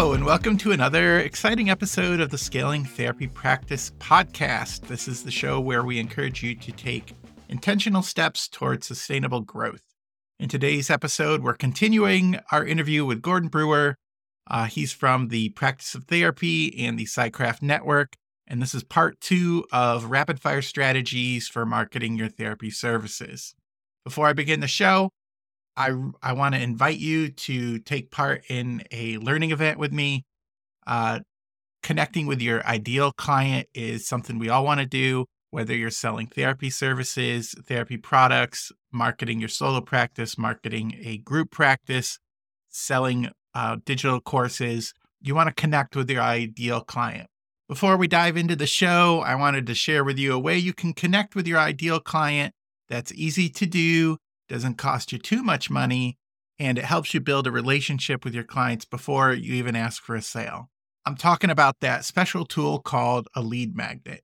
Hello, and welcome to another exciting episode of the Scaling Therapy Practice podcast. This is the show where we encourage you to take intentional steps towards sustainable growth. In today's episode, we're continuing our interview with Gordon Brewer. Uh, he's from the Practice of Therapy and the PsyCraft Network, and this is part two of rapid fire strategies for marketing your therapy services. Before I begin the show, I, I want to invite you to take part in a learning event with me. Uh, connecting with your ideal client is something we all want to do, whether you're selling therapy services, therapy products, marketing your solo practice, marketing a group practice, selling uh, digital courses. You want to connect with your ideal client. Before we dive into the show, I wanted to share with you a way you can connect with your ideal client that's easy to do doesn't cost you too much money, and it helps you build a relationship with your clients before you even ask for a sale. I'm talking about that special tool called a lead magnet.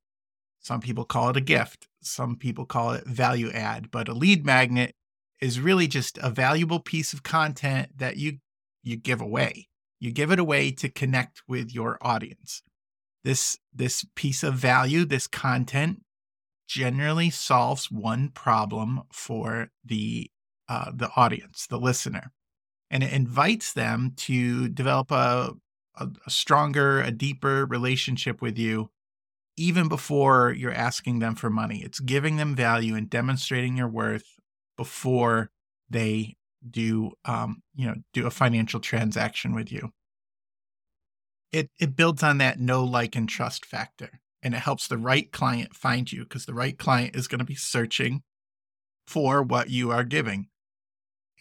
Some people call it a gift, some people call it value add, but a lead magnet is really just a valuable piece of content that you you give away. You give it away to connect with your audience. This this piece of value, this content generally solves one problem for the uh, the audience, the listener, and it invites them to develop a, a, a stronger, a deeper relationship with you, even before you're asking them for money. It's giving them value and demonstrating your worth before they do, um, you know, do a financial transaction with you. It it builds on that no like, and trust factor and it helps the right client find you because the right client is going to be searching for what you are giving.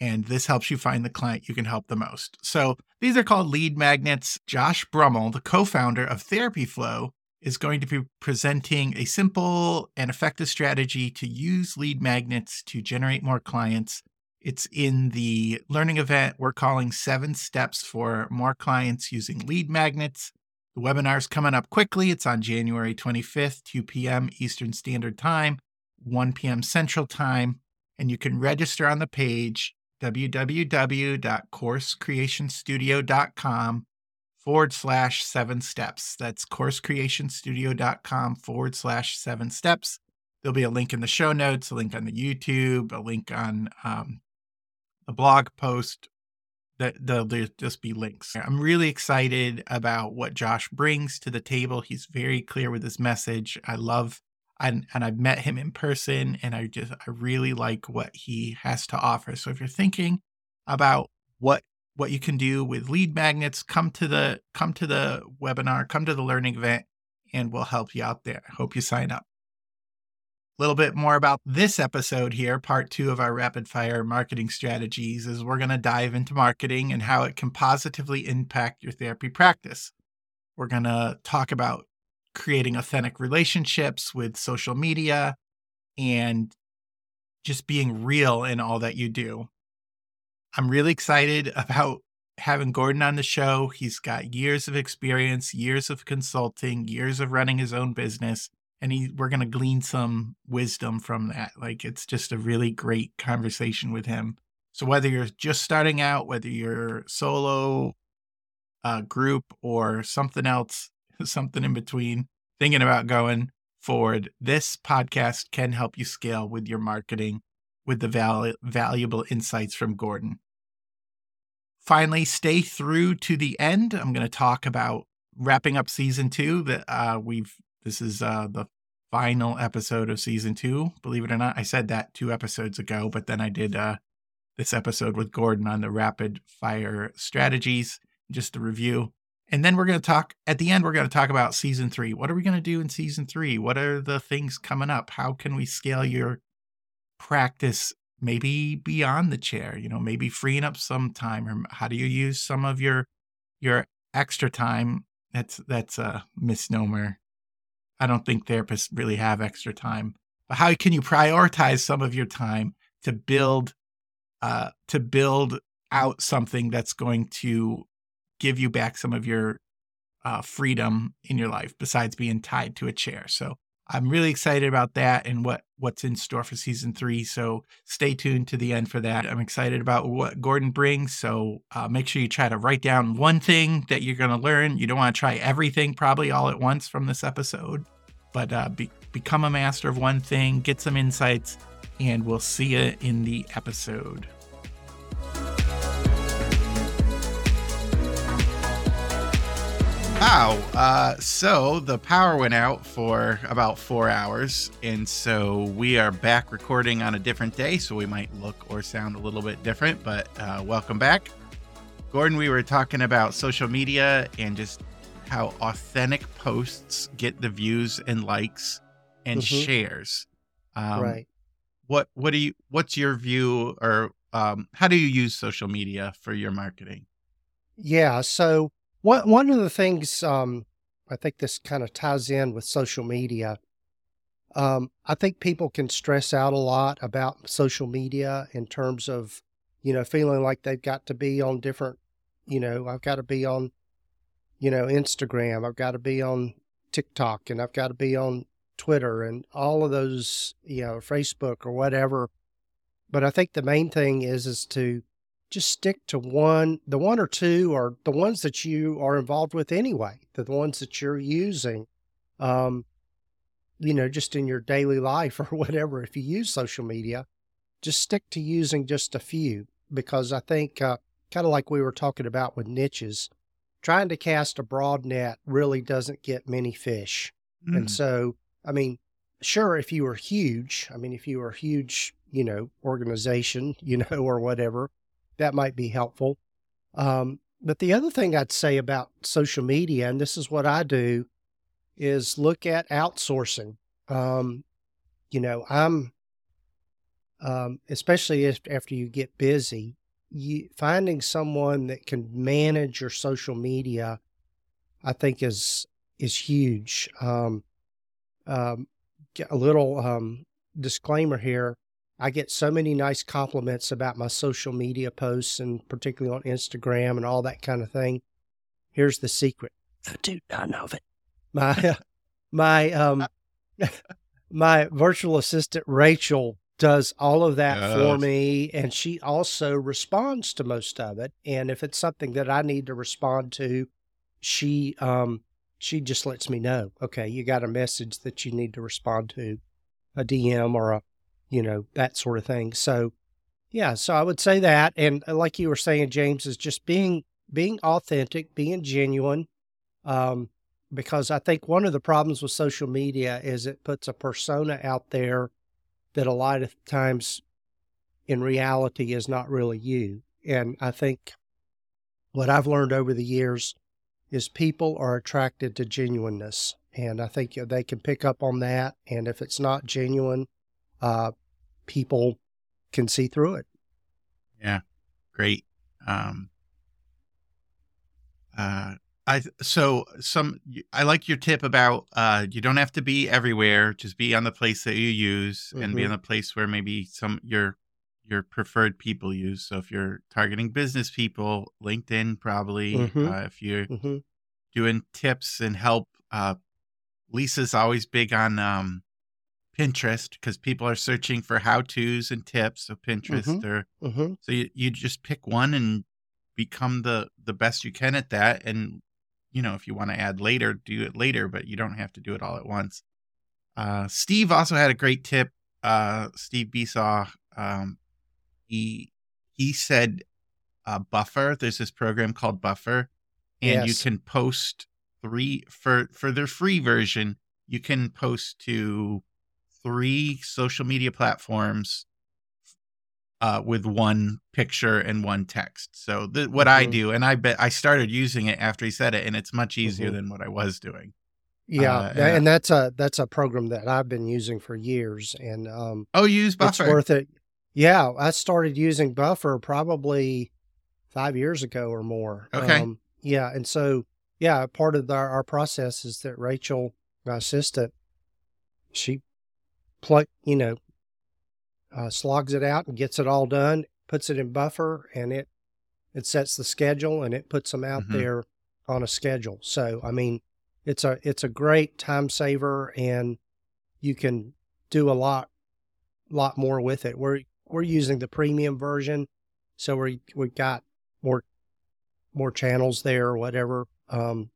And this helps you find the client you can help the most. So these are called lead magnets. Josh Brummel, the co founder of Therapy Flow, is going to be presenting a simple and effective strategy to use lead magnets to generate more clients. It's in the learning event we're calling Seven Steps for More Clients Using Lead Magnets. The webinar is coming up quickly. It's on January 25th, 2 p.m. Eastern Standard Time, 1 p.m. Central Time. And you can register on the page www.coursecreationstudio.com forward slash seven steps. That's coursecreationstudio.com forward slash seven steps. There'll be a link in the show notes, a link on the YouTube, a link on um, the blog post that there'll just be links. I'm really excited about what Josh brings to the table. He's very clear with his message. I love and and I've met him in person and I just I really like what he has to offer. So if you're thinking about what what you can do with lead magnets, come to the come to the webinar, come to the learning event and we'll help you out there. Hope you sign up a little bit more about this episode here, part two of our rapid fire marketing strategies, is we're going to dive into marketing and how it can positively impact your therapy practice. We're going to talk about creating authentic relationships with social media and just being real in all that you do. I'm really excited about having Gordon on the show. He's got years of experience, years of consulting, years of running his own business and he, we're going to glean some wisdom from that. Like it's just a really great conversation with him. So whether you're just starting out, whether you're solo, uh, group, or something else, something in between, thinking about going forward, this podcast can help you scale with your marketing with the val- valuable insights from Gordon. Finally, stay through to the end. I'm going to talk about wrapping up season two that uh, we've this is uh, the final episode of season two. Believe it or not, I said that two episodes ago, but then I did uh, this episode with Gordon on the rapid fire strategies, just the review. And then we're going to talk at the end, we're going to talk about season three. What are we going to do in season three? What are the things coming up? How can we scale your practice maybe beyond the chair? You know, maybe freeing up some time, or how do you use some of your your extra time? That's that's a misnomer I don't think therapists really have extra time. But how can you prioritize some of your time to build uh, to build out something that's going to give you back some of your uh, freedom in your life besides being tied to a chair? So I'm really excited about that and what what's in store for season three. So stay tuned to the end for that. I'm excited about what Gordon brings. So uh, make sure you try to write down one thing that you're going to learn. You don't want to try everything probably all at once from this episode, but uh, be, become a master of one thing, get some insights, and we'll see you in the episode. Wow. Uh, so the power went out for about four hours. And so we are back recording on a different day. So we might look or sound a little bit different, but uh, welcome back. Gordon, we were talking about social media and just how authentic posts get the views and likes and mm-hmm. shares. Um, right. What, what do you, what's your view or um, how do you use social media for your marketing? Yeah. So, one one of the things um, I think this kind of ties in with social media. Um, I think people can stress out a lot about social media in terms of, you know, feeling like they've got to be on different, you know, I've got to be on, you know, Instagram, I've got to be on TikTok, and I've got to be on Twitter and all of those, you know, Facebook or whatever. But I think the main thing is is to just stick to one, the one or two or the ones that you are involved with anyway, the ones that you're using, um, you know, just in your daily life or whatever. If you use social media, just stick to using just a few because I think, uh, kind of like we were talking about with niches, trying to cast a broad net really doesn't get many fish. Mm. And so, I mean, sure, if you were huge, I mean, if you were a huge, you know, organization, you know, or whatever, that might be helpful. Um, but the other thing I'd say about social media, and this is what I do, is look at outsourcing. Um, you know, I'm, um, especially if, after you get busy, you, finding someone that can manage your social media, I think is is huge. Um, um, a little um, disclaimer here: I get so many nice compliments about my social media posts and particularly on Instagram and all that kind of thing. Here's the secret. I do not know of it. My my um my virtual assistant Rachel does all of that yes. for me and she also responds to most of it and if it's something that I need to respond to she um she just lets me know okay you got a message that you need to respond to a DM or a you know, that sort of thing. So, yeah, so I would say that. And uh, like you were saying, James, is just being being authentic, being genuine. Um, because I think one of the problems with social media is it puts a persona out there that a lot of times in reality is not really you. And I think what I've learned over the years is people are attracted to genuineness. And I think they can pick up on that. And if it's not genuine, uh, people can see through it. Yeah, great. Um, uh, I so some I like your tip about uh, you don't have to be everywhere. Just be on the place that you use, mm-hmm. and be mm-hmm. on the place where maybe some your your preferred people use. So if you're targeting business people, LinkedIn probably. Mm-hmm. Uh, if you're mm-hmm. doing tips and help, uh, Lisa's always big on um, Pinterest because people are searching for how to's and tips. of Pinterest mm-hmm. or mm-hmm. so you, you just pick one and become the the best you can at that. And you know if you want to add later, do it later, but you don't have to do it all at once. Uh, Steve also had a great tip. Uh, Steve Besaw, um, he he said uh, Buffer. There's this program called Buffer, and yes. you can post three for for their free version. You can post to three social media platforms uh, with one picture and one text. So the, what mm-hmm. I do, and I bet I started using it after he said it, and it's much easier mm-hmm. than what I was doing. Yeah, uh, and, and, that's a that's a program that I've been using for years, and um, oh, use Buffer. It's worth it. Yeah, I started using Buffer probably five years ago or more. Okay. Um, yeah, and so yeah, part of our, our process is that Rachel, my assistant, she plug, you know, uh, slogs it out and gets it all done, puts it in buffer, and it it sets the schedule and it puts them out mm-hmm. there on a schedule. So I mean, it's a it's a great time saver, and you can do a lot, lot more with it. We're we're using the premium version, so we we've got more more channels there or whatever. Um,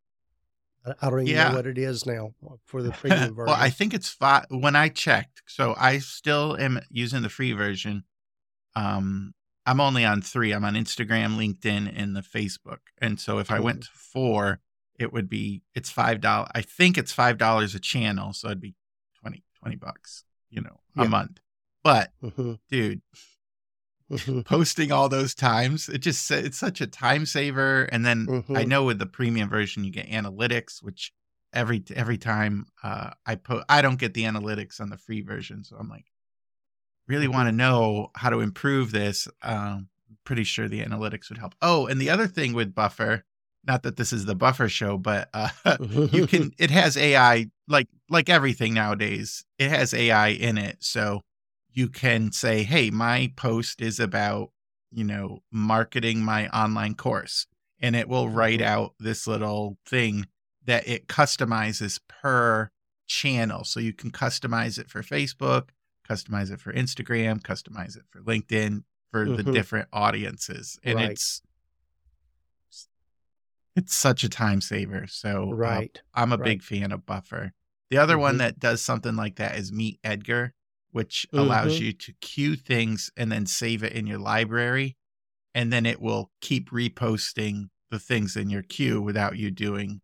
I don't even yeah. know what it is now for the premium version. well, I think it's five. When I checked, so I still am using the free version. Um, I'm only on three. I'm on Instagram, LinkedIn, and the Facebook. And so if I went to four, it would be it's five dollars. I think it's five dollars a channel, so it'd be 20, 20 bucks, you know, a yeah. month. But mm-hmm. dude, mm-hmm. posting all those times, it just it's such a time saver. And then mm-hmm. I know with the premium version, you get analytics, which every every time uh, I put, I don't get the analytics on the free version, so I'm like, really want to know how to improve this. Um, pretty sure the analytics would help. Oh, and the other thing with Buffer not that this is the buffer show but uh, you can it has ai like like everything nowadays it has ai in it so you can say hey my post is about you know marketing my online course and it will write mm-hmm. out this little thing that it customizes per channel so you can customize it for facebook customize it for instagram customize it for linkedin for mm-hmm. the different audiences and right. it's it's such a time saver. So uh, right, uh, I'm a right. big fan of Buffer. The other mm-hmm. one that does something like that is Meet Edgar, which mm-hmm. allows you to queue things and then save it in your library, and then it will keep reposting the things in your queue without you doing.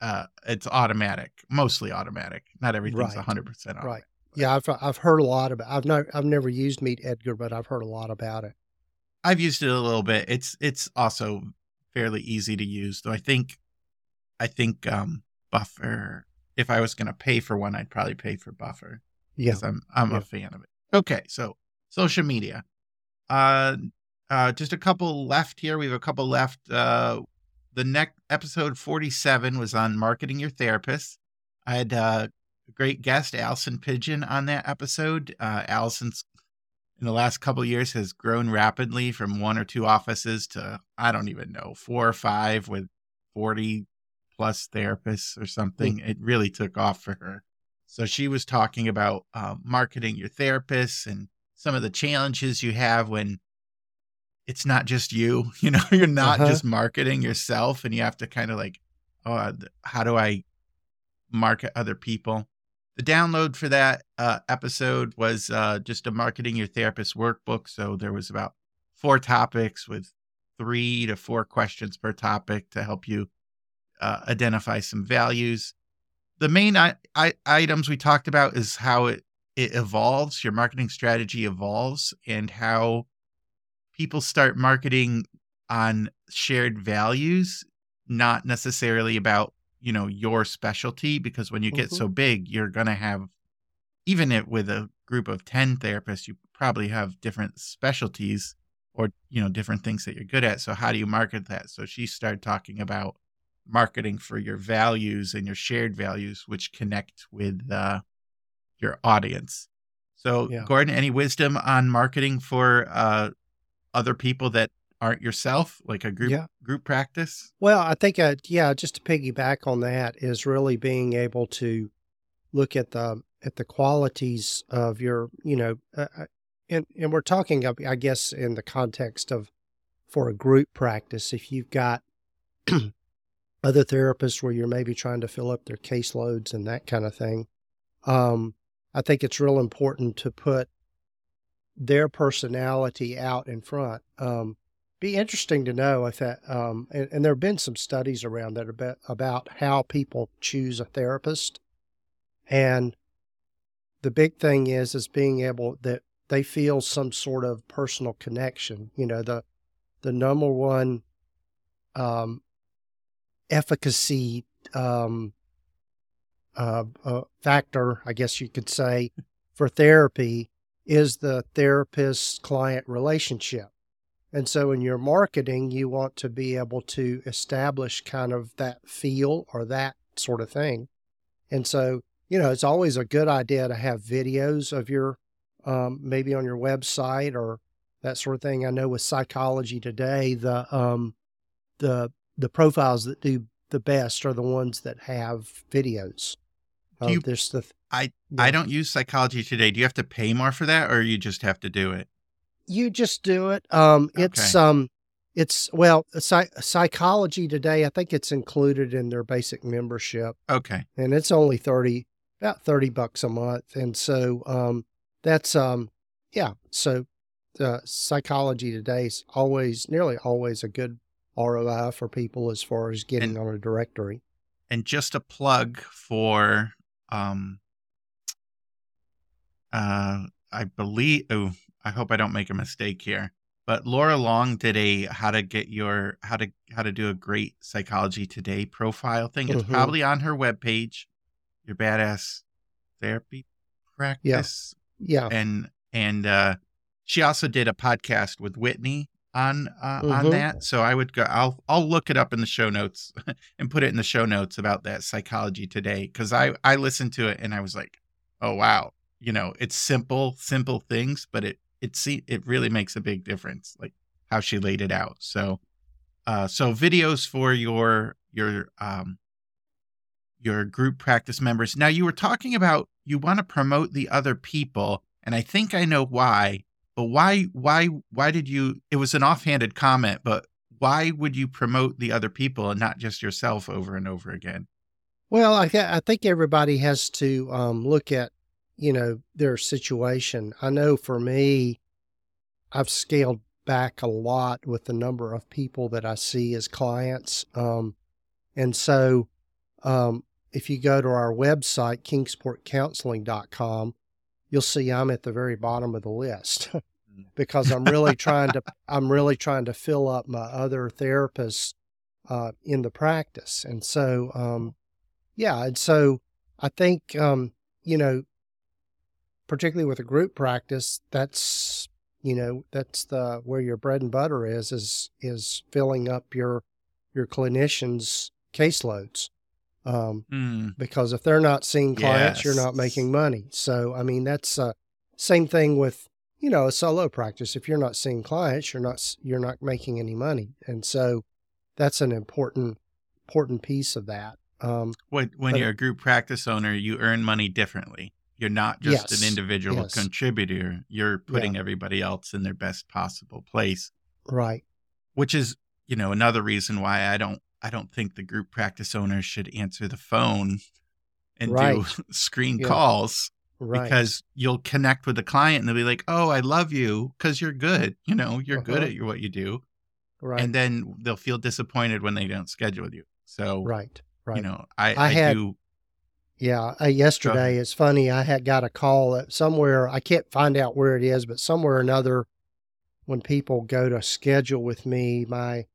Uh, it's automatic, mostly automatic. Not everything's right. 100% automatic. Right. Yeah, I've I've heard a lot about. I've not I've never used Meet Edgar, but I've heard a lot about it. I've used it a little bit. It's it's also fairly easy to use. Though I think, I think um, Buffer. If I was going to pay for one, I'd probably pay for Buffer. Yeah, I'm I'm yeah. a fan of it. Okay, so social media. Uh, uh, just a couple left here. We have a couple left. Uh, the next episode 47 was on marketing your therapist. I had uh, a great guest, Alison Pidgeon, on that episode. Uh, Alison's in the last couple years has grown rapidly from one or two offices to I don't even know four or five with forty plus therapists or something. Mm. It really took off for her. So she was talking about uh, marketing your therapists and some of the challenges you have when it's not just you. You know, you're not uh-huh. just marketing yourself, and you have to kind of like, oh, how do I market other people? The download for that uh, episode was uh, just a marketing your therapist workbook. So there was about four topics with three to four questions per topic to help you uh, identify some values. The main I- I- items we talked about is how it it evolves, your marketing strategy evolves, and how people start marketing on shared values, not necessarily about you know your specialty because when you get mm-hmm. so big you're going to have even it with a group of 10 therapists you probably have different specialties or you know different things that you're good at so how do you market that so she started talking about marketing for your values and your shared values which connect with uh, your audience so yeah. gordon any wisdom on marketing for uh, other people that aren't yourself, like a group yeah. group practice? Well, I think uh, yeah, just to piggyback on that is really being able to look at the at the qualities of your, you know, uh, uh and and we're talking, I guess, in the context of for a group practice. If you've got other therapists where you're maybe trying to fill up their caseloads and that kind of thing, um, I think it's real important to put their personality out in front. Um, be interesting to know if that, um, and, and, there have been some studies around that about, about how people choose a therapist. And the big thing is, is being able that they feel some sort of personal connection. You know, the, the number one, um, efficacy, um, uh, uh, factor, I guess you could say, for therapy is the therapist client relationship. And so in your marketing, you want to be able to establish kind of that feel or that sort of thing. And so, you know, it's always a good idea to have videos of your, um, maybe on your website or that sort of thing. I know with psychology today, the, um, the, the profiles that do the best are the ones that have videos. Do you, there's the I Yeah. I don't use psychology today. Do you have to pay more for that, or you just have to do it? You just do it. Um, it's um, it's well, psych- psychology today. I think it's included in their basic membership, Okay. and it's only thirty, about thirty bucks a month. And so, um, that's um, yeah. So, uh, psychology today is always, nearly always, a good ROI for people as far as getting on a directory. And just a plug for um uh I believe oh, I hope I don't make a mistake here. But Laura Long did a how to get your how to how to do a great psychology today profile thing. It's Mhm. probably on her webpage, your badass therapy practice. Yeah. And and uh she also did a podcast with Whitney on uh, on Mhm. that. So I would go I'll I'll look it up in the show notes and put it in the show notes about that psychology today cuz I I listened to it and I was like, "Oh wow." You know, it's simple simple things, but it it see it really makes a big difference like how she laid it out. So uh so videos for your your um your group practice members. Now you were talking about you want to promote the other people and I think I know why. But why why why did you it was an offhanded comment, but why would you promote the other people and not just yourself over and over again? Well, I, I think everybody has to um, look at, you know, their situation. I know for me, I've scaled back a lot with the number of people that I see as clients. Um, and so um, if you go to our website, kingsportcounseling.com, you'll see I'm at the very bottom of the list because I'm really trying to I'm really trying to fill up my other therapists uh, in the practice. And so um, yeah, and so I think um, you know, particularly with a group practice, that's you know that's the where your bread and butter is is is filling up your your clinicians' caseloads. Um, Mm, because if they're not seeing clients, you're not making money. So I mean that's uh, same thing with you know a solo practice. If you're not seeing clients, you're not you're not making any money, and so that's an important important piece of that. Um, when when But- you're a group practice owner, you earn money differently. You're not just Yes, an individual yes. contributor. You're putting everybody else in their best possible place. right. which is you know another reason why i don't i don't think the group practice owners should answer the phone and Right. do screen Yeah. calls Right. because you'll connect with the client and they'll be like oh i love you because you're good you know you're good Uh-huh. at what you do right. and then they'll feel disappointed when they don't schedule with you so right. Right. you know i I i, had- do Yeah, uh, yesterday it's funny. I had got a call at somewhere. I can't find out where it is, but somewhere or another, when people go to schedule with me, my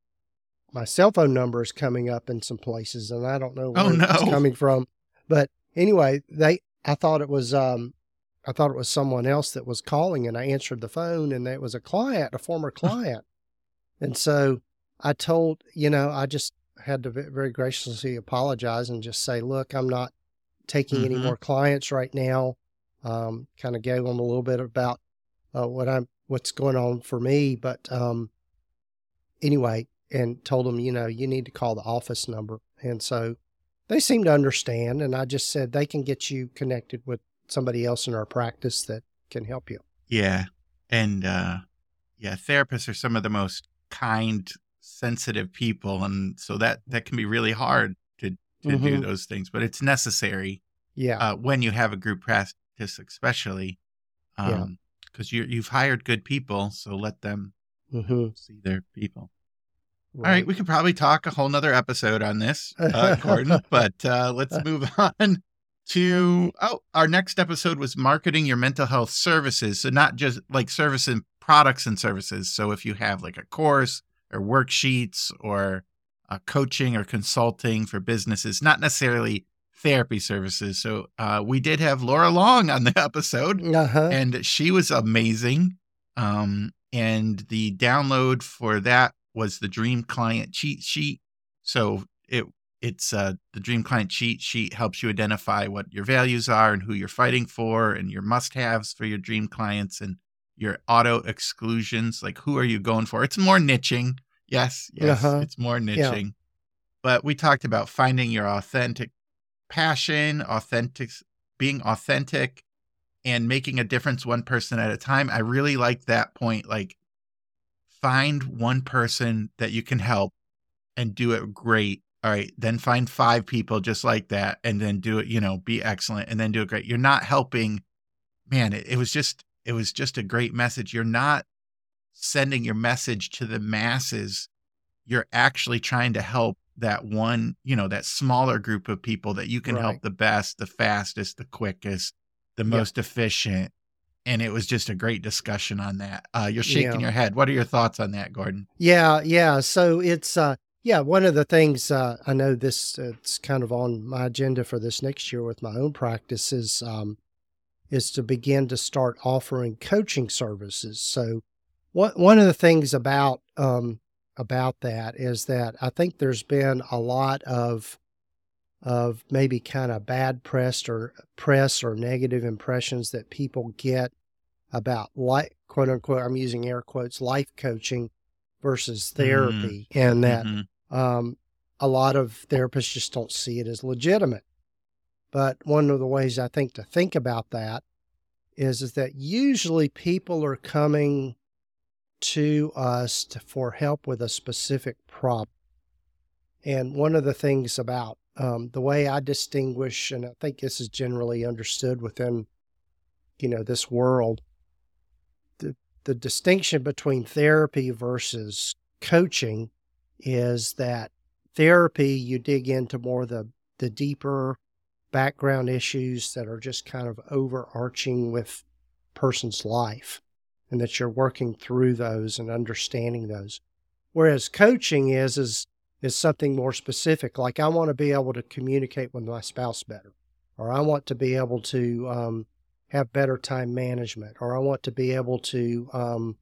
my cell phone number is coming up in some places, and I don't know where Oh, it's coming from. But anyway, they I thought it was um I thought it was someone else that was calling, and I answered the phone, and it was a client, a former client, and so I told you know I just had to very graciously apologize and just say, look, I'm not taking any Mhm. more clients right now. Um, kind of gave them a little bit about uh, what I'm, what's going on for me. But um, anyway, and told them, you know, you need to call the office number. And so they seemed to understand. And I just said they can get you connected with somebody else in our practice that can help you. yeah and uh yeah therapists are some of the most kind sensitive people and so that that can be really hard to to do Mhm. those things but it's necessary Yeah. uh, when you have a group practice, especially, Yeah. um, because you you've hired good people, so let them hmm see their people. All right, we could probably talk a whole nother episode on this, uh, Gordon, but uh, let's move on to oh, our next episode was marketing your mental health services. So not just like service and products and services. So if you have like a course or worksheets or uh, coaching or consulting for businesses, not necessarily therapy services. So uh, we did have Laura Long on the episode Uh-huh. and she was amazing. Um, and the download for that was the Dream Client cheat sheet. So it it's uh, the Dream Client cheat sheet helps you identify what your values are and who you're fighting for, and your must-haves for your dream clients and your auto exclusions. Like who are you going for? It's more niching. Yes, yes, Uh-huh. it's more niching. But we talked about finding your authentic passion, authentic being authentic and making a difference one person at a time. I really like that point. Like, find one person that you can help and do it great. All right. Then find five people just like that and then do it, you know, be excellent and then do it great. You're not helping, man. It, it was just, it was just a great message. You're not sending your message to the masses. You're actually trying to help that one, you know, that smaller group of people that you can right. help the best, the fastest, the quickest, the most efficient. And it was just a great discussion on that. Uh, you're shaking yeah. your head. What are your thoughts on that, Gordon? Yeah, yeah. So it's uh, yeah, one of the things uh, I know this it's kind of on my agenda for this next year with my own practice is um, is to begin to start offering coaching services. So one one of the things about um, about that is that I think there's been a lot of of maybe kind of bad press or press or negative impressions that people get about like quote unquote I'm using air quotes life coaching versus mm-hmm. therapy mm-hmm. and that mm-hmm. um, a lot of therapists just don't see it as legitimate. But one of the ways I think to think about that is, is that usually people are coming to us to, for help with a specific problem. And one of the things about um, the way I distinguish, and I think this is generally understood within, you know, this world, the the distinction between therapy versus coaching is that therapy you dig into more the the deeper background issues that are just kind of overarching with person's life and that you're working through those and understanding those. Whereas coaching is is is something more specific. Like I want to be able to communicate with my spouse better, or I want to be able to um, have better time management, or I want to be able to um,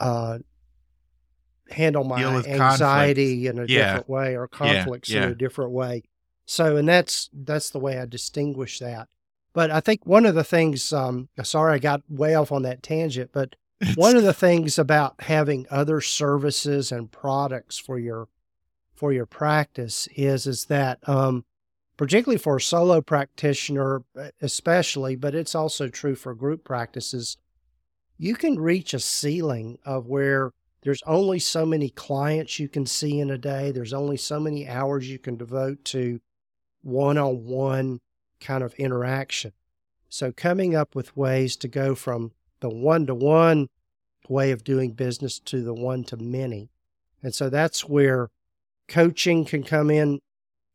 uh, handle my anxiety in a yeah. different way, or conflicts yeah. Yeah. in a different way. So, and that's that's the way I distinguish that. But I think one of the things, um, sorry, I got way off on that tangent, but one of the things about having other services and products for your for your practice is is that um, particularly for a solo practitioner, especially, but it's also true for group practices. You can reach a ceiling of where there's only so many clients you can see in a day. There's only so many hours you can devote to one on one kind of interaction. So, coming up with ways to go from the one to one way of doing business to the one to many. And so that's where coaching can come in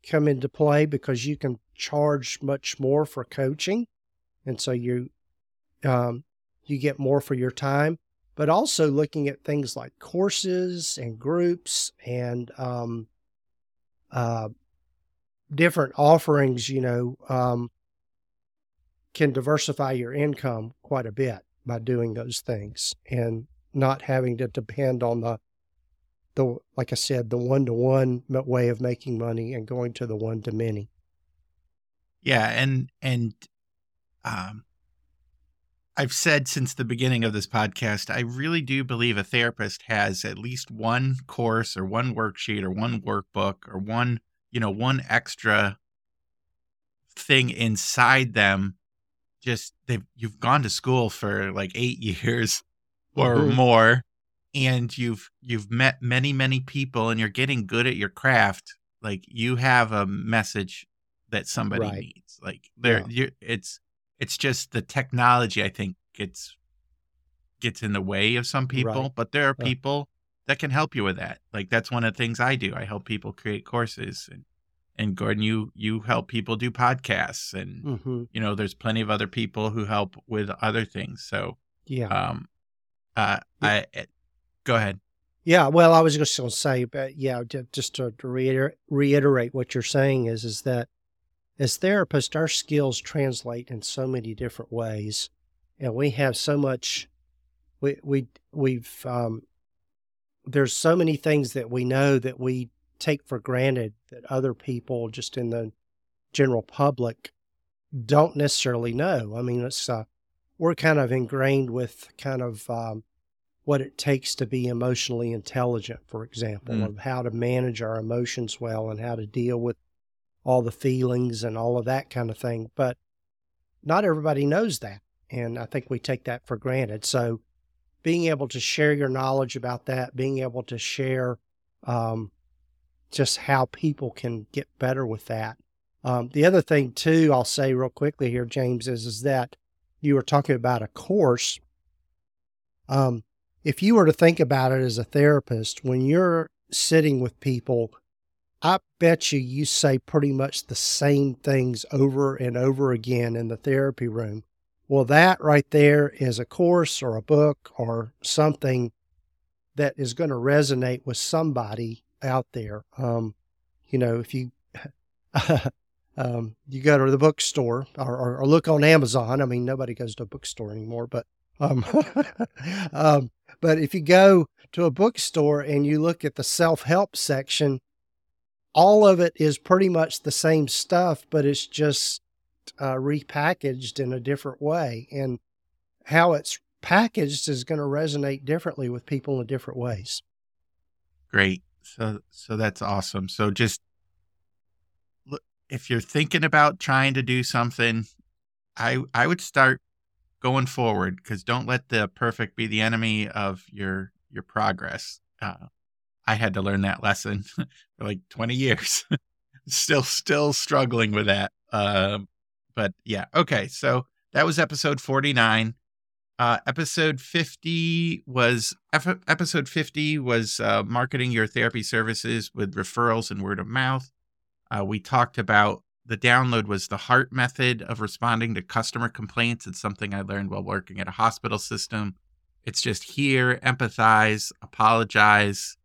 come into play because you can charge much more for coaching and so you um, you get more for your time but also looking at things like courses and groups and um, uh, different offerings, you know, um, can diversify your income quite a bit by doing those things and not having to depend on the the like I said, the one to one way of making money and going to the one to many. Yeah, and and um I've said since the beginning of this podcast, I really do believe a therapist has at least one course or one worksheet or one workbook or one you know, one extra thing inside them. Just they've you've gone to school for like eight years or mm-hmm. more, and you've you've met many many people, and you're getting good at your craft. Like you have a message that somebody right. needs. Like there, yeah. it's it's just the technology. I think gets gets in the way of some people, right. but there are people that can help you with that. Like that's one of the things I do. I help people create courses and and Gordon, you you help people do podcasts, and mm-hmm. you know there's plenty of other people who help with other things. So yeah, um, uh, yeah. I eh, go ahead. Yeah, well, I was just going to say, but yeah, just to, to reiter- reiterate what you're saying is is that as therapists, our skills translate in so many different ways, and we have so much. We we we've um, there's so many things that we know that we take for granted that other people just in the general public don't necessarily know. I mean, it's uh, we're kind of ingrained with kind of um, what it takes to be emotionally intelligent, for example, mm. of how to manage our emotions well and how to deal with all the feelings and all of that kind of thing. But not everybody knows that. And I think we take that for granted. So being able to share your knowledge about that, being able to share um, just how people can get better with that. Um, the other thing, too, I'll say real quickly here, James, is, is that you were talking about a course. Um, if you were to think about it as a therapist, when you're sitting with people, I bet you you say pretty much the same things over and over again in the therapy room. Well, that right there is a course or a book or something that is going to resonate with somebody out there. Um, you know, if you um, you go to the bookstore or, or, or, look on Amazon. I mean, nobody goes to a bookstore anymore, but um, um, but if you go to a bookstore and you look at the self help section, all of it is pretty much the same stuff, but it's just uh, repackaged in a different way. And how it's packaged is going to resonate differently with people in different ways. Great. So, so that's awesome. So just if you're thinking about trying to do something, I, I would start going forward because don't let the perfect be the enemy of your, your progress. Uh, I had to learn that lesson for like 20 years. still, still struggling with that. Um, but yeah, okay. So that was episode 49. Uh, episode 50 was episode 50 was uh, marketing your therapy services with referrals and word of mouth. Uh, we talked about the download was the heart method of responding to customer complaints. It's something I learned while working at a hospital system. It's just hear, empathize, apologize,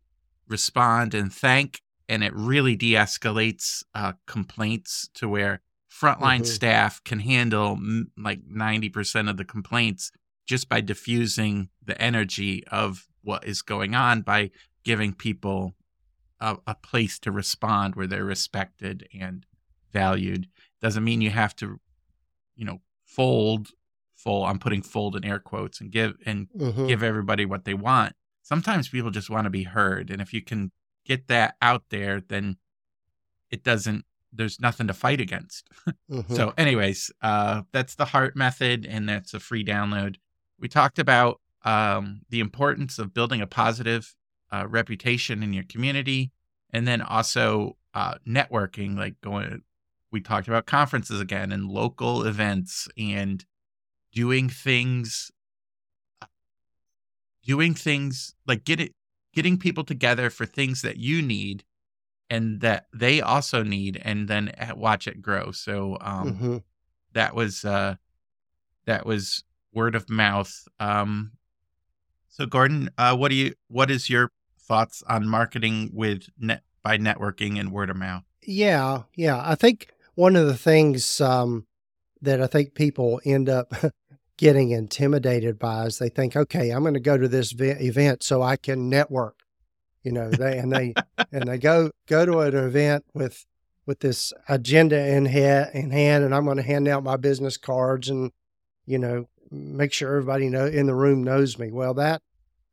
respond, and thank. And it really de escalates uh, complaints to where frontline mm-hmm. staff can handle m- like 90% of the complaints just by diffusing the energy of what is going on by giving people a, a place to respond where they're respected and valued doesn't mean you have to you know fold full i'm putting fold in air quotes and give and mm-hmm. give everybody what they want sometimes people just want to be heard and if you can get that out there then it doesn't there's nothing to fight against. mm-hmm. So, anyways, uh, that's the Heart Method, and that's a free download. We talked about um, the importance of building a positive uh, reputation in your community, and then also uh, networking, like going. We talked about conferences again and local events and doing things, doing things like getting getting people together for things that you need and that they also need and then watch it grow so um mm-hmm. that was uh that was word of mouth. Um so gordon uh what do you what is your thoughts on marketing with net by networking and word of mouth? Yeah yeah. I think one of the things um that i think people end up getting intimidated by is they think okay i'm going to go to this event so i can network you know they and they and they go go to an event with with this agenda in in hand and i'm going to hand out my business cards and you know make sure everybody know in the room knows me well that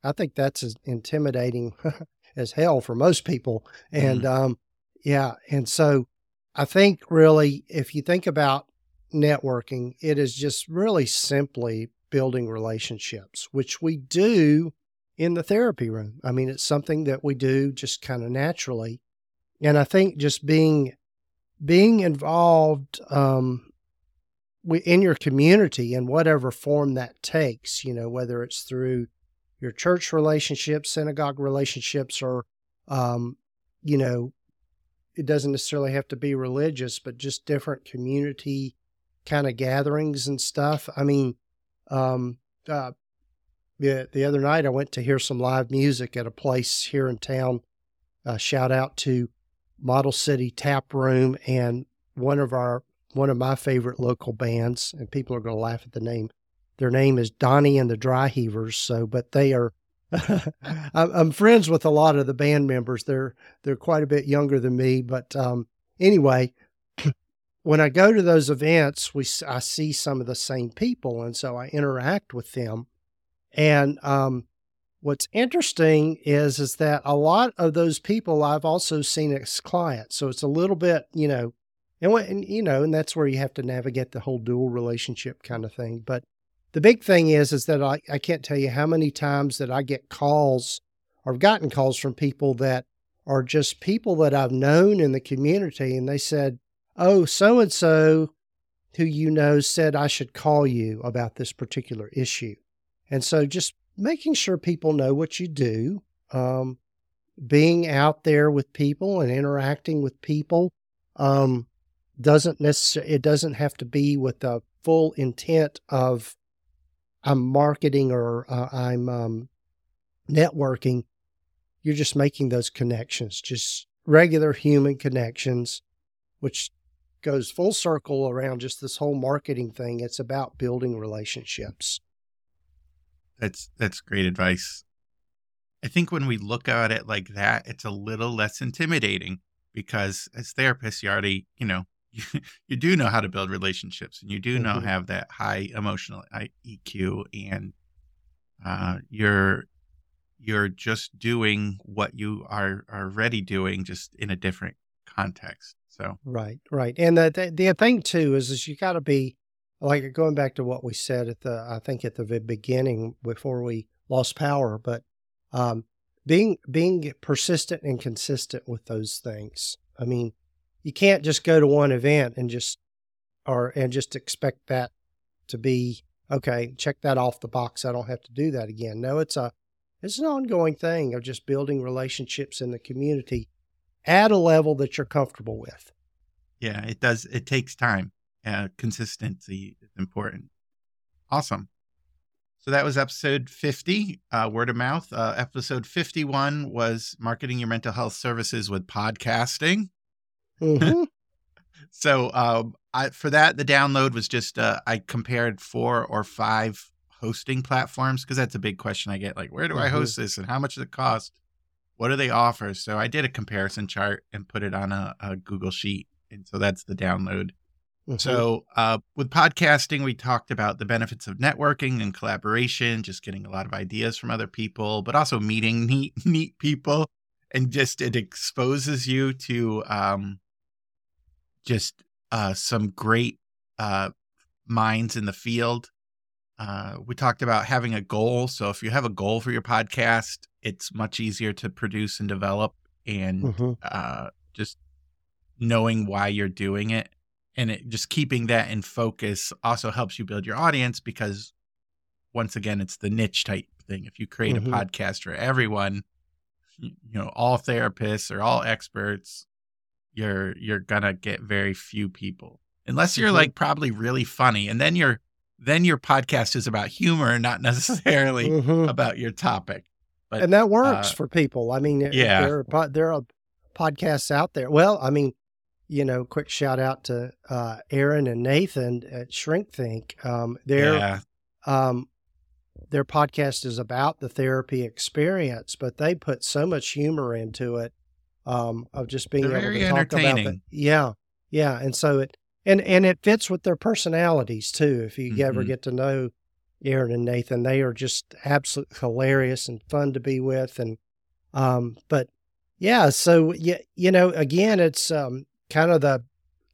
i think that's as intimidating as hell for most people and mm. um yeah and so i think really if you think about networking it is just really simply building relationships which we do in the therapy room. I mean, it's something that we do just kind of naturally. And I think just being being involved um, in your community in whatever form that takes, you know, whether it's through your church relationships, synagogue relationships, or, um, you know, it doesn't necessarily have to be religious, but just different community kind of gatherings and stuff. I mean, um, uh, the, the other night I went to hear some live music at a place here in town. Uh, shout out to Model City Tap Room and one of our one of my favorite local bands, and people are going to laugh at the name. Their name is Donnie and the Dry Heavers. So, but they are. I'm friends with a lot of the band members. They're they're quite a bit younger than me, but um, anyway, when I go to those events, we I see some of the same people, and so I interact with them. And um, what's interesting is is that a lot of those people I've also seen as clients. So it's a little bit, you know, And what, and you know, and that's where you have to navigate the whole dual relationship kind of thing. But the big thing is, is that I, I can't tell you how many times that I get calls or gotten calls from people that are just people that I've known in the community. And they said, Oh, so and so who you know said I should call you about this particular issue. And so just making sure people know what you do, um, being out there with people and interacting with people um, doesn't necessarily, it doesn't have to be with the full intent of I'm marketing or uh, I'm um, networking. You're just making those connections, just regular human connections, which goes full circle around just this whole marketing thing. It's about building relationships. That's that's great advice. I think when we look at it like that, it's a little less intimidating because as therapists, you already, you know, you, you do know how to build relationships and you do know mm-hmm. have that high emotional EQ and uh, you're you're just doing what you are already doing just in a different context. So right, right, and the the, the thing too is is you got to be like going back to what we said at the I think at the beginning before we lost power, but um, being being persistent and consistent with those things. I mean, you can't just go to one event and just or and just expect that to be okay. Check that off the box. I don't have to do that again. No, it's a it's an ongoing thing of just building relationships in the community at a level that you're comfortable with. Yeah, it does. It takes time. Uh, consistency is important. Awesome. So that was episode 50, uh, word of mouth. Uh, episode 51 was marketing your mental health services with podcasting. Mm-hmm. so um, I, for that, the download was just uh, I compared four or five hosting platforms because that's a big question I get. Like, where do mm-hmm. I host this and how much does it cost? What do they offer? So I did a comparison chart and put it on a, a Google Sheet. And so that's the download. Mm-hmm. So, uh, with podcasting, we talked about the benefits of networking and collaboration, just getting a lot of ideas from other people, but also meeting neat, neat people. And just it exposes you to um, just uh, some great uh, minds in the field. Uh, we talked about having a goal. So, if you have a goal for your podcast, it's much easier to produce and develop, and mm-hmm. Uh, just knowing why you're doing it and it just keeping that in focus also helps you build your audience because once again it's the niche type thing if you create mm-hmm. a podcast for everyone you know all therapists or all experts you're you're gonna get very few people unless you're mm-hmm. like probably really funny and then your then your podcast is about humor and not necessarily mm-hmm. about your topic but and that works uh, for people i mean yeah there are, there are podcasts out there well i mean you know, quick shout out to uh, Aaron and Nathan at ShrinkThink. Um, their yeah. um, their podcast is about the therapy experience, but they put so much humor into it um, of just being They're able to talk about it. Yeah, yeah, and so it and and it fits with their personalities too. If you mm-hmm. ever get to know Aaron and Nathan, they are just absolutely hilarious and fun to be with, and um, but yeah, so yeah, you know, again, it's um, kind of the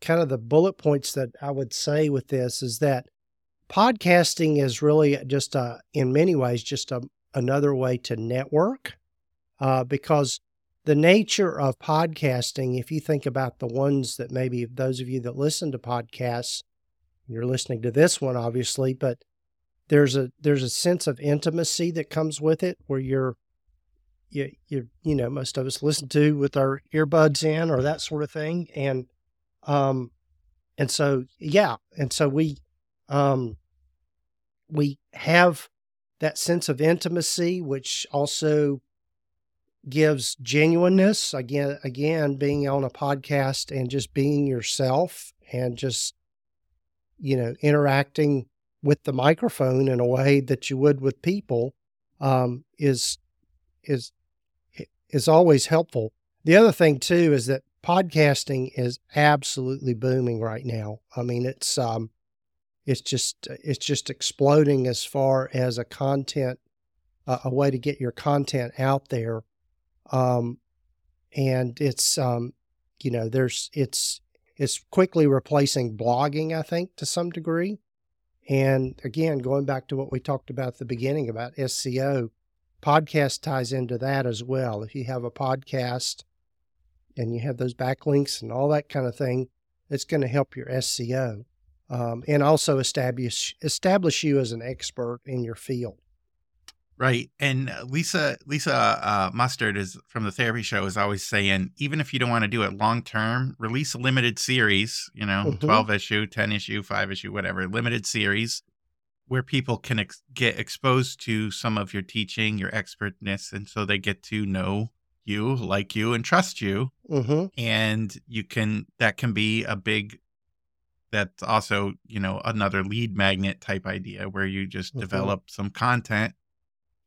kind of the bullet points that I would say with this is that podcasting is really just a, in many ways just a, another way to network uh, because the nature of podcasting if you think about the ones that maybe those of you that listen to podcasts you're listening to this one obviously but there's a there's a sense of intimacy that comes with it where you're you, you you know most of us listen to with our earbuds in or that sort of thing. And um and so yeah and so we um we have that sense of intimacy which also gives genuineness again again being on a podcast and just being yourself and just you know interacting with the microphone in a way that you would with people um, is is is always helpful. The other thing too is that podcasting is absolutely booming right now. I mean, it's um, it's just it's just exploding as far as a content, a way to get your content out there, um, and it's um, you know, there's it's it's quickly replacing blogging, I think, to some degree. And again, going back to what we talked about at the beginning about SEO, podcast ties into that as well. If you have a podcast and you have those backlinks and all that kind of thing, it's going to help your SEO um, and also establish establish you as an expert in your field. Right. And uh, Lisa Lisa uh, Mustard is from the therapy show is always saying even if you don't want to do it long term, release a limited series, you know, mm-hmm. 12 issue, 10 issue, 5 issue, whatever, limited series where people can ex- get exposed to some of your teaching, your expertness and so they get to know you, like you and trust you. Mm-hmm. And you can that can be a big that's also, you know, another lead magnet type idea where you just mm-hmm. develop some content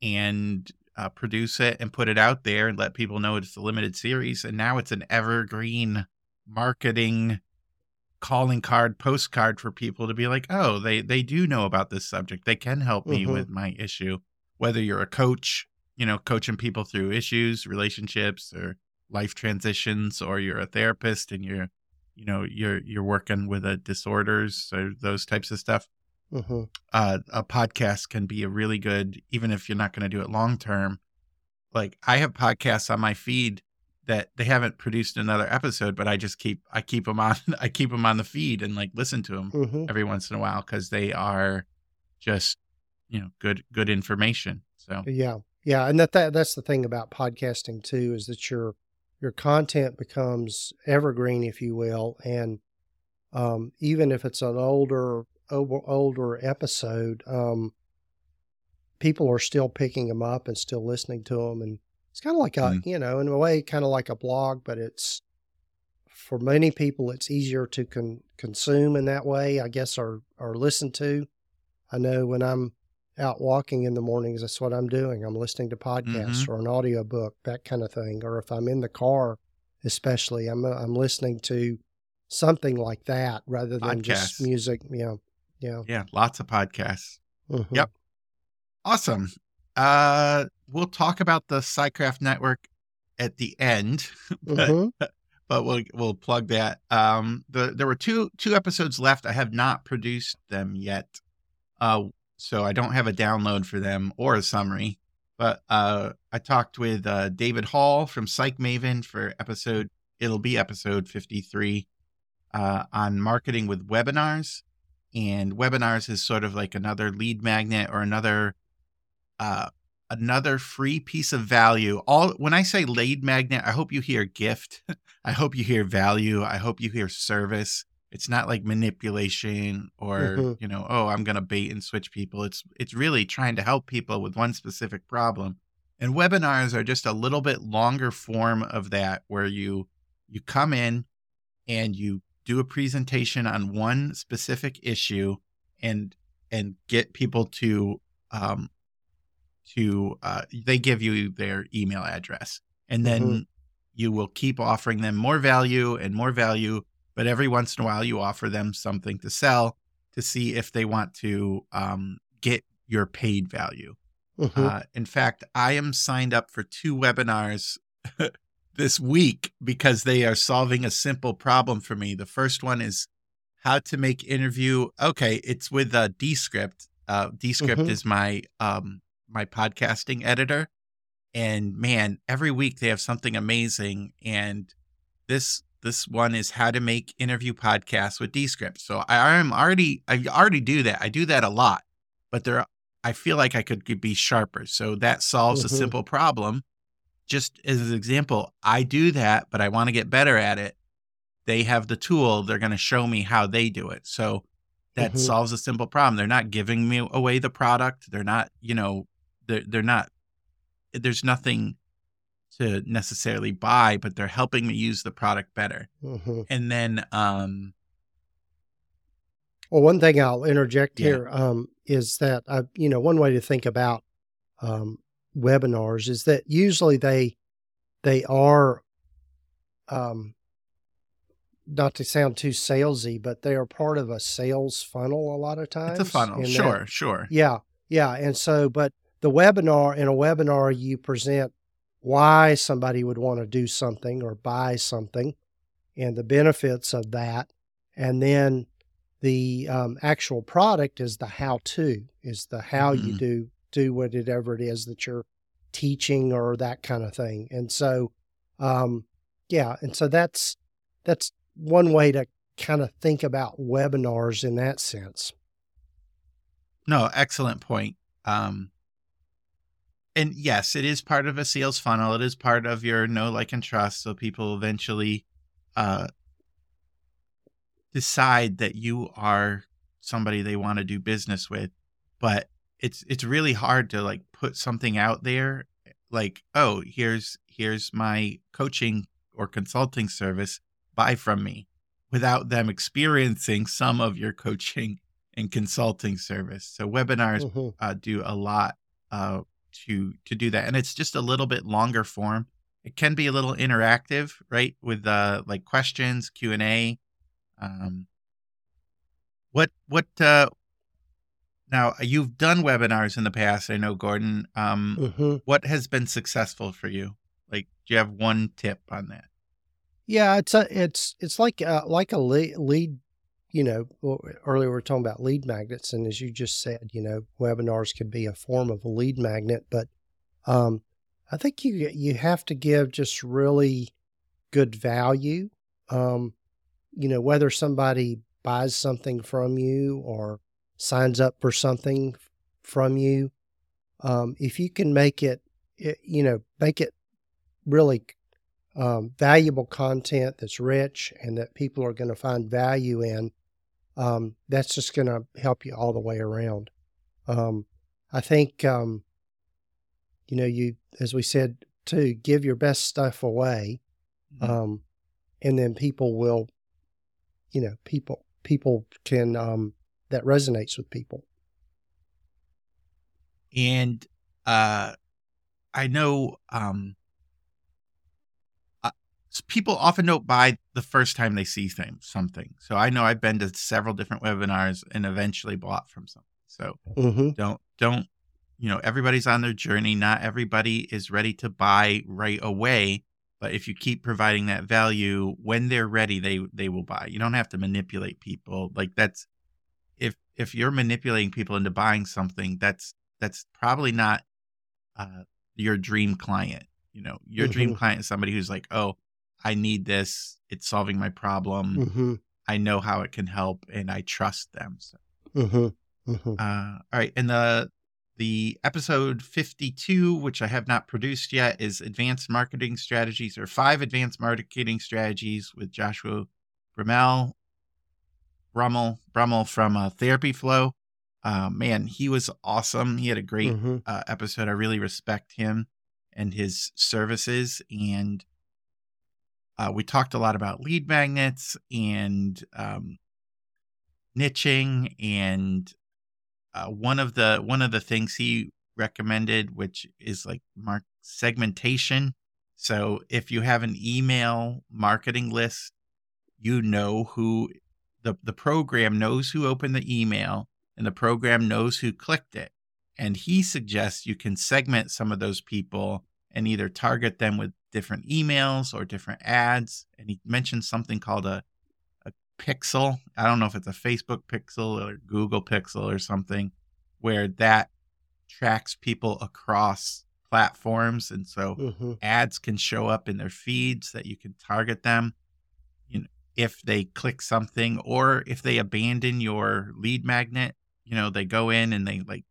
and uh, produce it and put it out there and let people know it's a limited series. And now it's an evergreen marketing calling card postcard for people to be like, oh, they they do know about this subject. They can help me mm-hmm. with my issue. Whether you're a coach, you know, coaching people through issues, relationships, or life transitions, or you're a therapist and you're, you know, you're you're working with a disorders or those types of stuff. Mm-hmm. Uh, a podcast can be a really good, even if you're not going to do it long term. Like I have podcasts on my feed that they haven't produced another episode, but I just keep I keep them on I keep them on the feed and like listen to them mm-hmm. every once in a while because they are just you know good good information. So yeah, yeah, and that, that that's the thing about podcasting too is that your your content becomes evergreen, if you will, and um, even if it's an older older episode, um, people are still picking them up and still listening to them. And it's kind of like a, mm. you know, in a way, kind of like a blog, but it's for many people, it's easier to con- consume in that way, I guess, or, or listen to. I know when I'm out walking in the mornings, that's what I'm doing. I'm listening to podcasts mm-hmm. or an audiobook, that kind of thing. Or if I'm in the car, especially, I'm, I'm listening to something like that rather than podcasts. just music, you know, yeah. Yeah. Lots of podcasts. Mm-hmm. Yep. Awesome. Uh, we'll talk about the Psychcraft network at the end, but, mm-hmm. but we'll we'll plug that. Um, the there were two two episodes left. I have not produced them yet, uh, so I don't have a download for them or a summary. But uh, I talked with uh, David Hall from PsychMaven for episode. It'll be episode fifty three uh, on marketing with webinars and webinars is sort of like another lead magnet or another uh, another free piece of value. All when i say lead magnet i hope you hear gift. I hope you hear value. I hope you hear service. It's not like manipulation or mm-hmm. you know oh i'm going to bait and switch people. It's it's really trying to help people with one specific problem. And webinars are just a little bit longer form of that where you you come in and you do a presentation on one specific issue and and get people to um to uh they give you their email address and then mm-hmm. you will keep offering them more value and more value but every once in a while you offer them something to sell to see if they want to um, get your paid value mm-hmm. uh, in fact i am signed up for two webinars this week because they are solving a simple problem for me. The first one is how to make interview. Okay, it's with uh, Descript. Uh, Descript mm-hmm. is my um my podcasting editor, and man, every week they have something amazing. And this this one is how to make interview podcasts with Descript. So I am already I already do that. I do that a lot, but there I feel like I could be sharper. So that solves mm-hmm. a simple problem just as an example, I do that, but I want to get better at it. They have the tool, they're going to show me how they do it. So that mm-hmm. solves a simple problem. They're not giving me away the product. They're not, you know, they're, they're not, there's nothing to necessarily buy, but they're helping me use the product better. Mm-hmm. And then, um, well, one thing I'll interject yeah. here um, is that I, you know, one way to think about um, webinars is that usually they they are um not to sound too salesy, but they are part of a sales funnel a lot of times. It's a funnel, sure, that, sure. Yeah, yeah. And so, but the webinar, in a webinar, you present why somebody would want to do something or buy something. and the benefits of that. And then the um, actual product is the how to, is the how mm-hmm. you do do whatever it is that you're teaching or that kind of thing. And so, um, yeah, and so that's that's one way to kind of think about webinars in that sense. No, excellent point. Um, and yes, it is part of a sales funnel. It is part of your know, like, and trust. So people eventually uh, decide that you are somebody they want to do business with. But it's it's really hard to like put something out there, like, oh, here's here's my coaching or consulting service. Buy from me, without them experiencing some of your coaching and consulting service. So webinars mm-hmm. uh, do a lot uh, to to do that and it's just a little bit longer form it can be a little interactive right with uh like questions q&a um what what uh now you've done webinars in the past i know gordon um mm-hmm. what has been successful for you like do you have one tip on that yeah it's a it's it's like uh like a lead, lead you know, earlier we were talking about lead magnets, and as you just said, you know, webinars can be a form of a lead magnet, but um, I think you you have to give just really good value. Um, you know, whether somebody buys something from you or signs up for something from you, um, if you can make it, it, you know, make it really um, valuable content that's rich and that people are going to find value in, um, that's just going to help you all the way around. Um, I think, um, you know, you, as we said, to give your best stuff away. Mm-hmm. Um, and then people will, you know, people, people can, um, that resonates with people. And, uh, I know, um, people often don't buy the first time they see things, something. So I know I've been to several different webinars and eventually bought from something. So mm-hmm. don't don't you know everybody's on their journey. Not everybody is ready to buy right away, but if you keep providing that value when they're ready, they they will buy. You don't have to manipulate people. Like that's if you're manipulating people into buying something, that's that's probably not uh, your dream client. You know, your mm-hmm. dream client is somebody who's like, oh, I need this. It's solving my problem. Mm-hmm. I know how it can help, and I trust them. So, mm-hmm. Mm-hmm. Uh, all right, and the the episode fifty two, which I have not produced yet, is advanced marketing strategies or five advanced marketing strategies with Joshua Brummel, Brummel, Brummel from uh, Therapy Flow. Uh, man, he was awesome. He had a great mm-hmm. uh, episode. I really respect him and his services and uh, we talked a lot about lead magnets and um, niching, and uh, one of the one of the things he recommended, which is like mark segmentation. So if you have an email marketing list, you know who the the program knows who opened the email, and the program knows who clicked it. And he suggests you can segment some of those people and either target them with different emails or different ads. And he mentioned something called a, a pixel. I don't know if it's a Facebook pixel or Google pixel or something, where that tracks people across platforms. And so mm-hmm. ads can show up in their feeds that you can target them. If they click something or if they abandon your lead magnet, you know, they go in and they like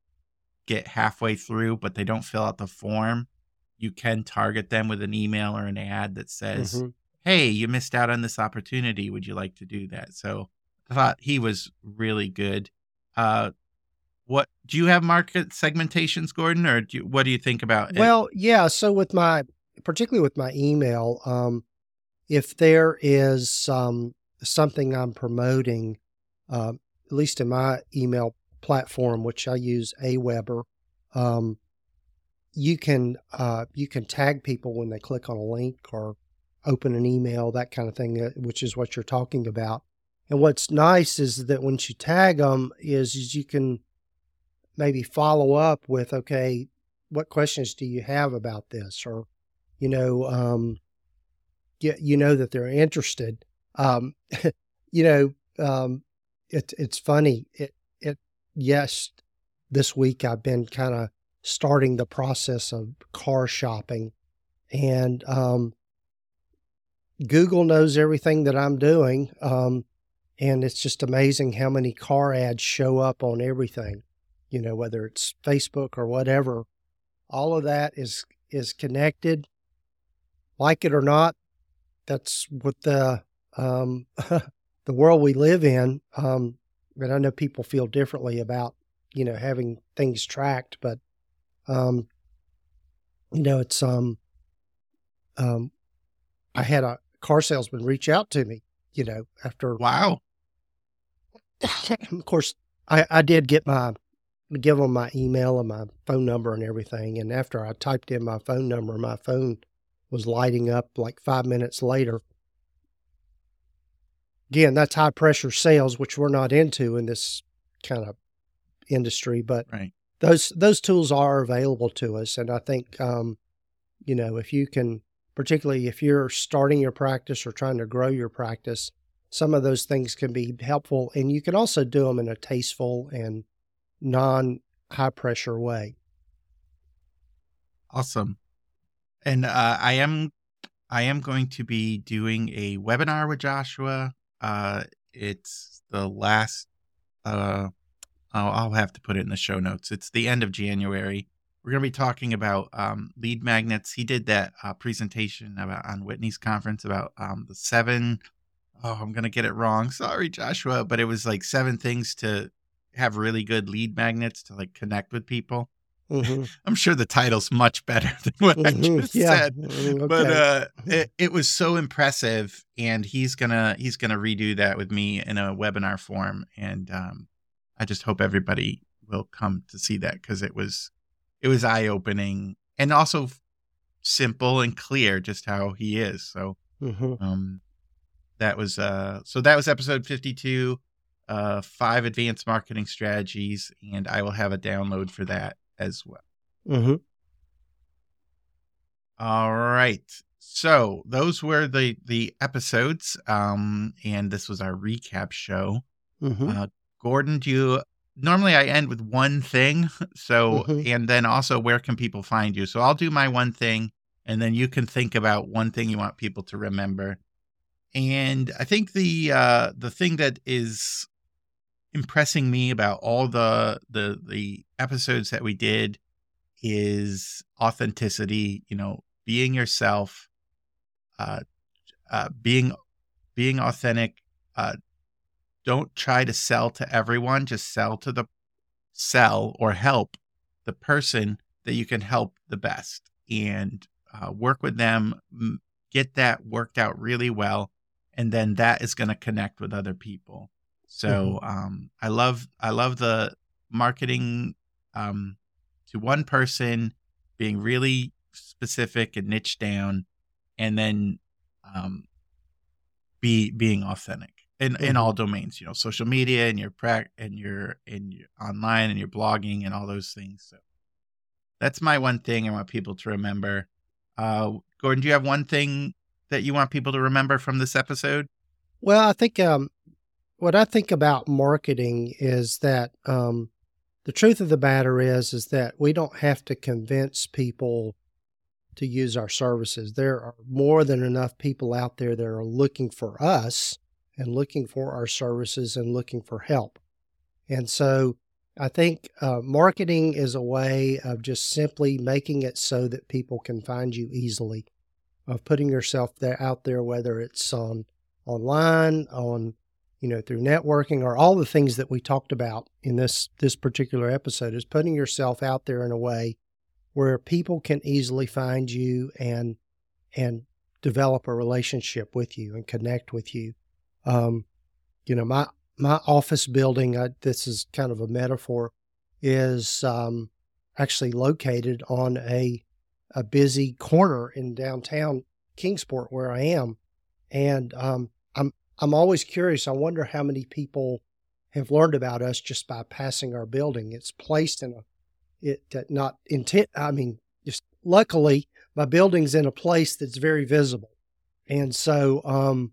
get halfway through, but they don't fill out the form you can target them with an email or an ad that says, mm-hmm. "Hey, you missed out on this opportunity. Would you like to do that?" So I thought he was really good. Uh, what do you have market segmentations, Gordon, or do you, what do you think about it? Well, yeah. So with my, particularly with my email, um, if there is um, something I'm promoting, uh, at least in my email platform, which I use Aweber, um, you can uh, you can tag people when they click on a link or open an email, that kind of thing, uh, which is what you're talking about. And what's nice is that once you tag them, is, is you can maybe follow up with, okay, what questions do you have about this, or you know, um, you, you know that they're interested. um, you know, um, it, it's funny. It, it, yes, this week I've been kind of starting the process of car shopping and, um, Google knows everything that I'm doing. Um, and it's just amazing how many car ads show up on everything, you know, whether it's Facebook or whatever. All of that is is connected. Like it or not, that's what the um, the world we live in. Um, and I know people feel differently about you know having things tracked, but um, you know it's um, um, I had a car salesman reach out to me, you know, after wow. of course, I, I did get my give them my email and my phone number and everything. And after I typed in my phone number, my phone was lighting up like five minutes later. Again, that's high pressure sales, which we're not into in this kind of industry, but right. those those tools are available to us. And I think, um, you know, if you can, particularly if you're starting your practice or trying to grow your practice, some of those things can be helpful. And you can also do them in a tasteful and non high pressure way. Awesome. And uh, I am I am going to be doing a webinar with Joshua. Uh, it's the last. Uh, I'll, have to put it in the show notes. It's the end of January. We're going to be talking about um, lead magnets. He did that uh, presentation about on Whitney's conference about um, the seven. Oh, I'm going to get it wrong. Sorry, Joshua, but it was like seven things to have really good lead magnets to like connect with people. Mm-hmm. I'm sure the title's much better than what mm-hmm. I just yeah. said, mm, okay. but uh, it, it was so impressive, and he's gonna he's gonna redo that with me in a webinar form, and um, I just hope everybody will come to see that because it was it was eye opening and also simple and clear just how he is. So mm-hmm. um, that was uh so that was episode 52 uh, five advanced marketing strategies, and I will have a download for that as well. Mm-hmm. All right. So those were the the episodes, um, and this was our recap show. Mm-hmm. Uh, Gordon, do you normally I end with one thing? So, mm-hmm. and then also where can people find you? So I'll do my one thing, and then you can think about one thing you want people to remember. And I think the uh, the thing that is impressing me about all the the the episodes that we did is authenticity you know being yourself uh uh being being authentic uh don't try to sell to everyone just sell to the sell or help the person that you can help the best and uh, work with them get that worked out really well and then that is going to connect with other people so mm-hmm. um, I love I love the marketing um, to one person being really specific and niche down, and then um, be being authentic in, mm-hmm. in all domains. You know, social media and your prac and your in your online and your blogging and all those things. So that's my one thing I want people to remember. Uh, Gordon, do you have one thing that you want people to remember from this episode? Well, I think um, what I think about marketing is that um, the truth of the matter is is that we don't have to convince people to use our services. There are more than enough people out there that are looking for us and looking for our services and looking for help. And so I think uh, marketing is a way of just simply making it so that people can find you easily, of putting yourself there out there, whether it's on online, on you know, through networking or all the things that we talked about in this this particular episode is putting yourself out there in a way where people can easily find you and and develop a relationship with you and connect with you. Um, you know, my my office building, I, this is kind of a metaphor, is um, actually located on a a busy corner in downtown Kingsport where I am, and um, I'm always curious. I wonder how many people have learned about us just by passing our building. It's placed in a, it uh, not intent. I mean, just luckily my building's in a place that's very visible. And so, um,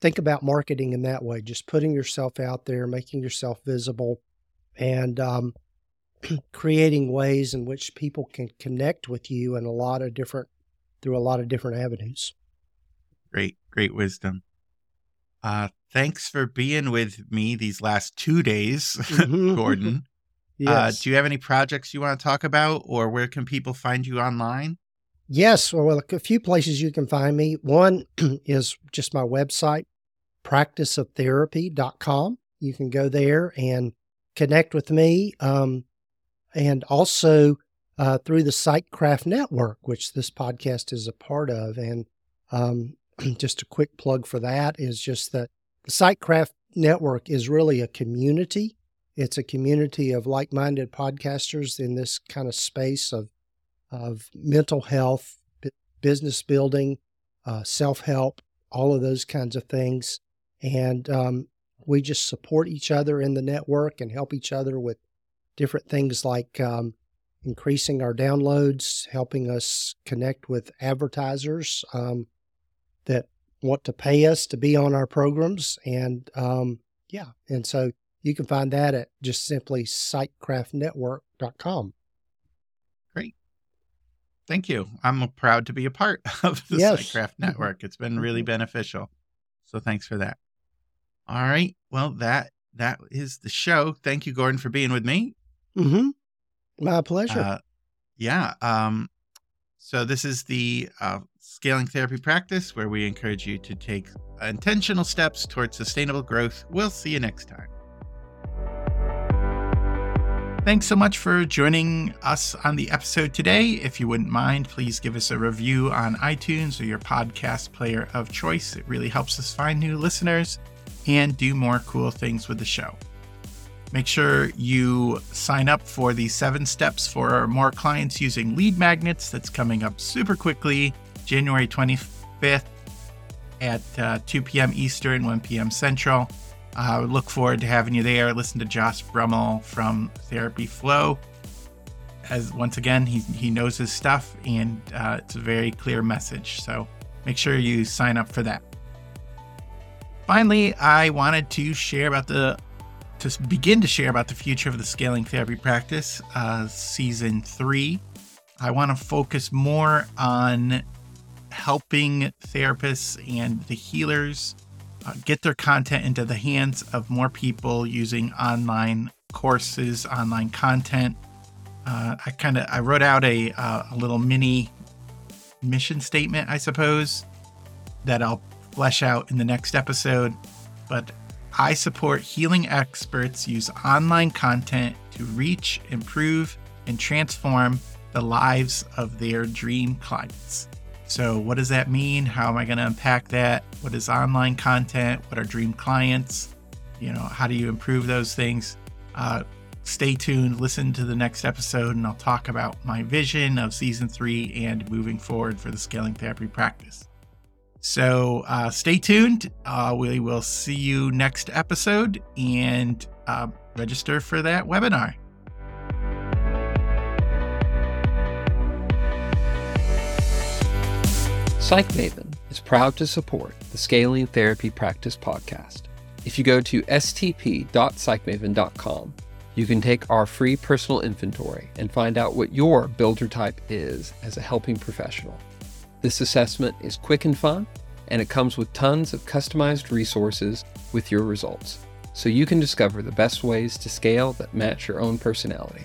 think about marketing in that way, just putting yourself out there, making yourself visible, and um, creating ways in which people can connect with you in a lot of different through a lot of different avenues. Great, great wisdom. Uh, thanks for being with me these last two days, mm-hmm. Gordon. Uh, yes. Uh, do you have any projects you want to talk about, or where can people find you online? Yes, well, a few places you can find me. One is just my website, practiceoftherapy.com. You can go there and connect with me. Um, and also uh, through the Psychcraft Network, which this podcast is a part of. And um, just a quick plug for that is just that the Psychcraft Network is really a community. It's a community of like minded podcasters in this kind of space of, of mental health, b- business building, uh, self help, all of those kinds of things. And um, we just support each other in the network and help each other with different things like um, increasing our downloads, helping us connect with advertisers um, that want to pay us to be on our programs. And um, yeah, and so you can find that at just simply psychcraftnetwork.com. Great. Thank you. I'm proud to be a part of the yes. Psychcraft Network. It's been really mm-hmm. beneficial. So thanks for that. All right. Well, that that is the show. Thank you, Gordon, for being with me. Mm-hmm. My pleasure. Uh, yeah. Um, so this is the uh, scaling therapy practice where we encourage you to take intentional steps towards sustainable growth. We'll see you next time. Thanks so much for joining us on the episode today. If you wouldn't mind, please give us a review on iTunes or your podcast player of choice. It really helps us find new listeners and do more cool things with the show. Make sure you sign up for the seven steps for more clients using lead magnets that's coming up super quickly, January 25th at uh, 2 p.m. Eastern, 1 p.m. Central. Uh, look forward to having you there. Listen to Josh Brummel from Therapy Flow. As once again, he, he knows his stuff and uh, it's a very clear message. So make sure you sign up for that. Finally, I wanted to share about the to begin to share about the future of the scaling therapy practice, uh, season three. I want to focus more on helping therapists and the healers uh, get their content into the hands of more people using online courses, online content. Uh, I kind of I wrote out a uh, a little mini mission statement, I suppose, that I'll flesh out in the next episode. But I support healing experts use online content to reach, improve, and transform the lives of their dream clients. So, what does that mean? How am I going to unpack that? What is online content? What are dream clients? You know, how do you improve those things? Uh, stay tuned, listen to the next episode, and I'll talk about my vision of season three and moving forward for the scaling therapy practice. So uh, stay tuned. Uh, we will see you next episode and uh, register for that webinar. PsychMaven is proud to support the Scaling Therapy Practice podcast. If you go to stp.psychmaven.com, you can take our free personal inventory and find out what your builder type is as a helping professional. This assessment is quick and fun, and it comes with tons of customized resources with your results, so you can discover the best ways to scale that match your own personality.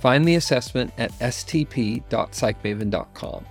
Find the assessment at stp.psychmaven.com